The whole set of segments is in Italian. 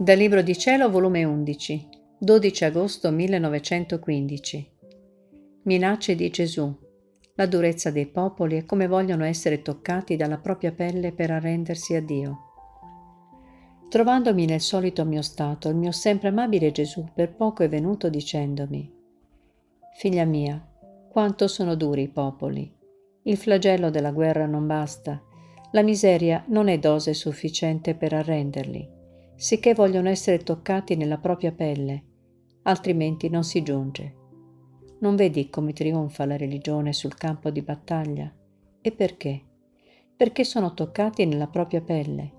Dal Libro di Cielo, volume 11, 12 agosto 1915. Minacce di Gesù. La durezza dei popoli e come vogliono essere toccati dalla propria pelle per arrendersi a Dio. Trovandomi nel solito mio stato, il mio sempre amabile Gesù per poco è venuto dicendomi, Figlia mia, quanto sono duri i popoli. Il flagello della guerra non basta, la miseria non è dose sufficiente per arrenderli sicché vogliono essere toccati nella propria pelle, altrimenti non si giunge. Non vedi come trionfa la religione sul campo di battaglia? E perché? Perché sono toccati nella propria pelle.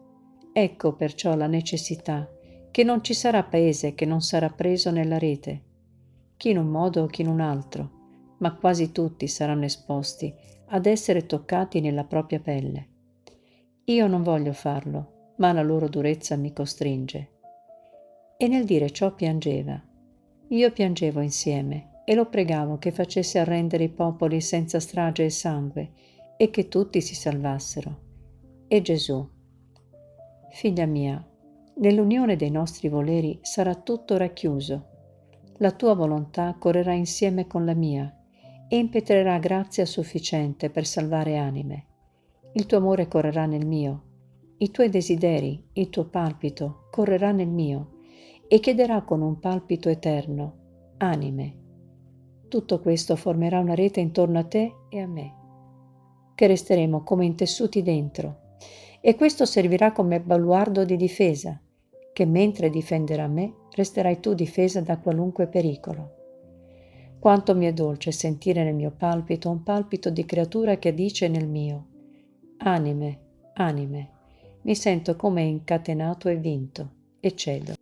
Ecco perciò la necessità che non ci sarà paese che non sarà preso nella rete, chi in un modo, chi in un altro, ma quasi tutti saranno esposti ad essere toccati nella propria pelle. Io non voglio farlo, ma la loro durezza mi costringe. E nel dire ciò piangeva. Io piangevo insieme e lo pregavo che facesse arrendere i popoli senza strage e sangue e che tutti si salvassero. E Gesù, figlia mia, nell'unione dei nostri voleri sarà tutto racchiuso. La tua volontà correrà insieme con la mia e impetrerà grazia sufficiente per salvare anime. Il tuo amore correrà nel mio i tuoi desideri, il tuo palpito correrà nel mio e chiederà con un palpito eterno, anime. Tutto questo formerà una rete intorno a te e a me, che resteremo come intessuti dentro, e questo servirà come baluardo di difesa, che mentre difenderà me, resterai tu difesa da qualunque pericolo. Quanto mi è dolce sentire nel mio palpito un palpito di creatura che dice nel mio, anime, anime mi sento come incatenato e vinto, e cedo.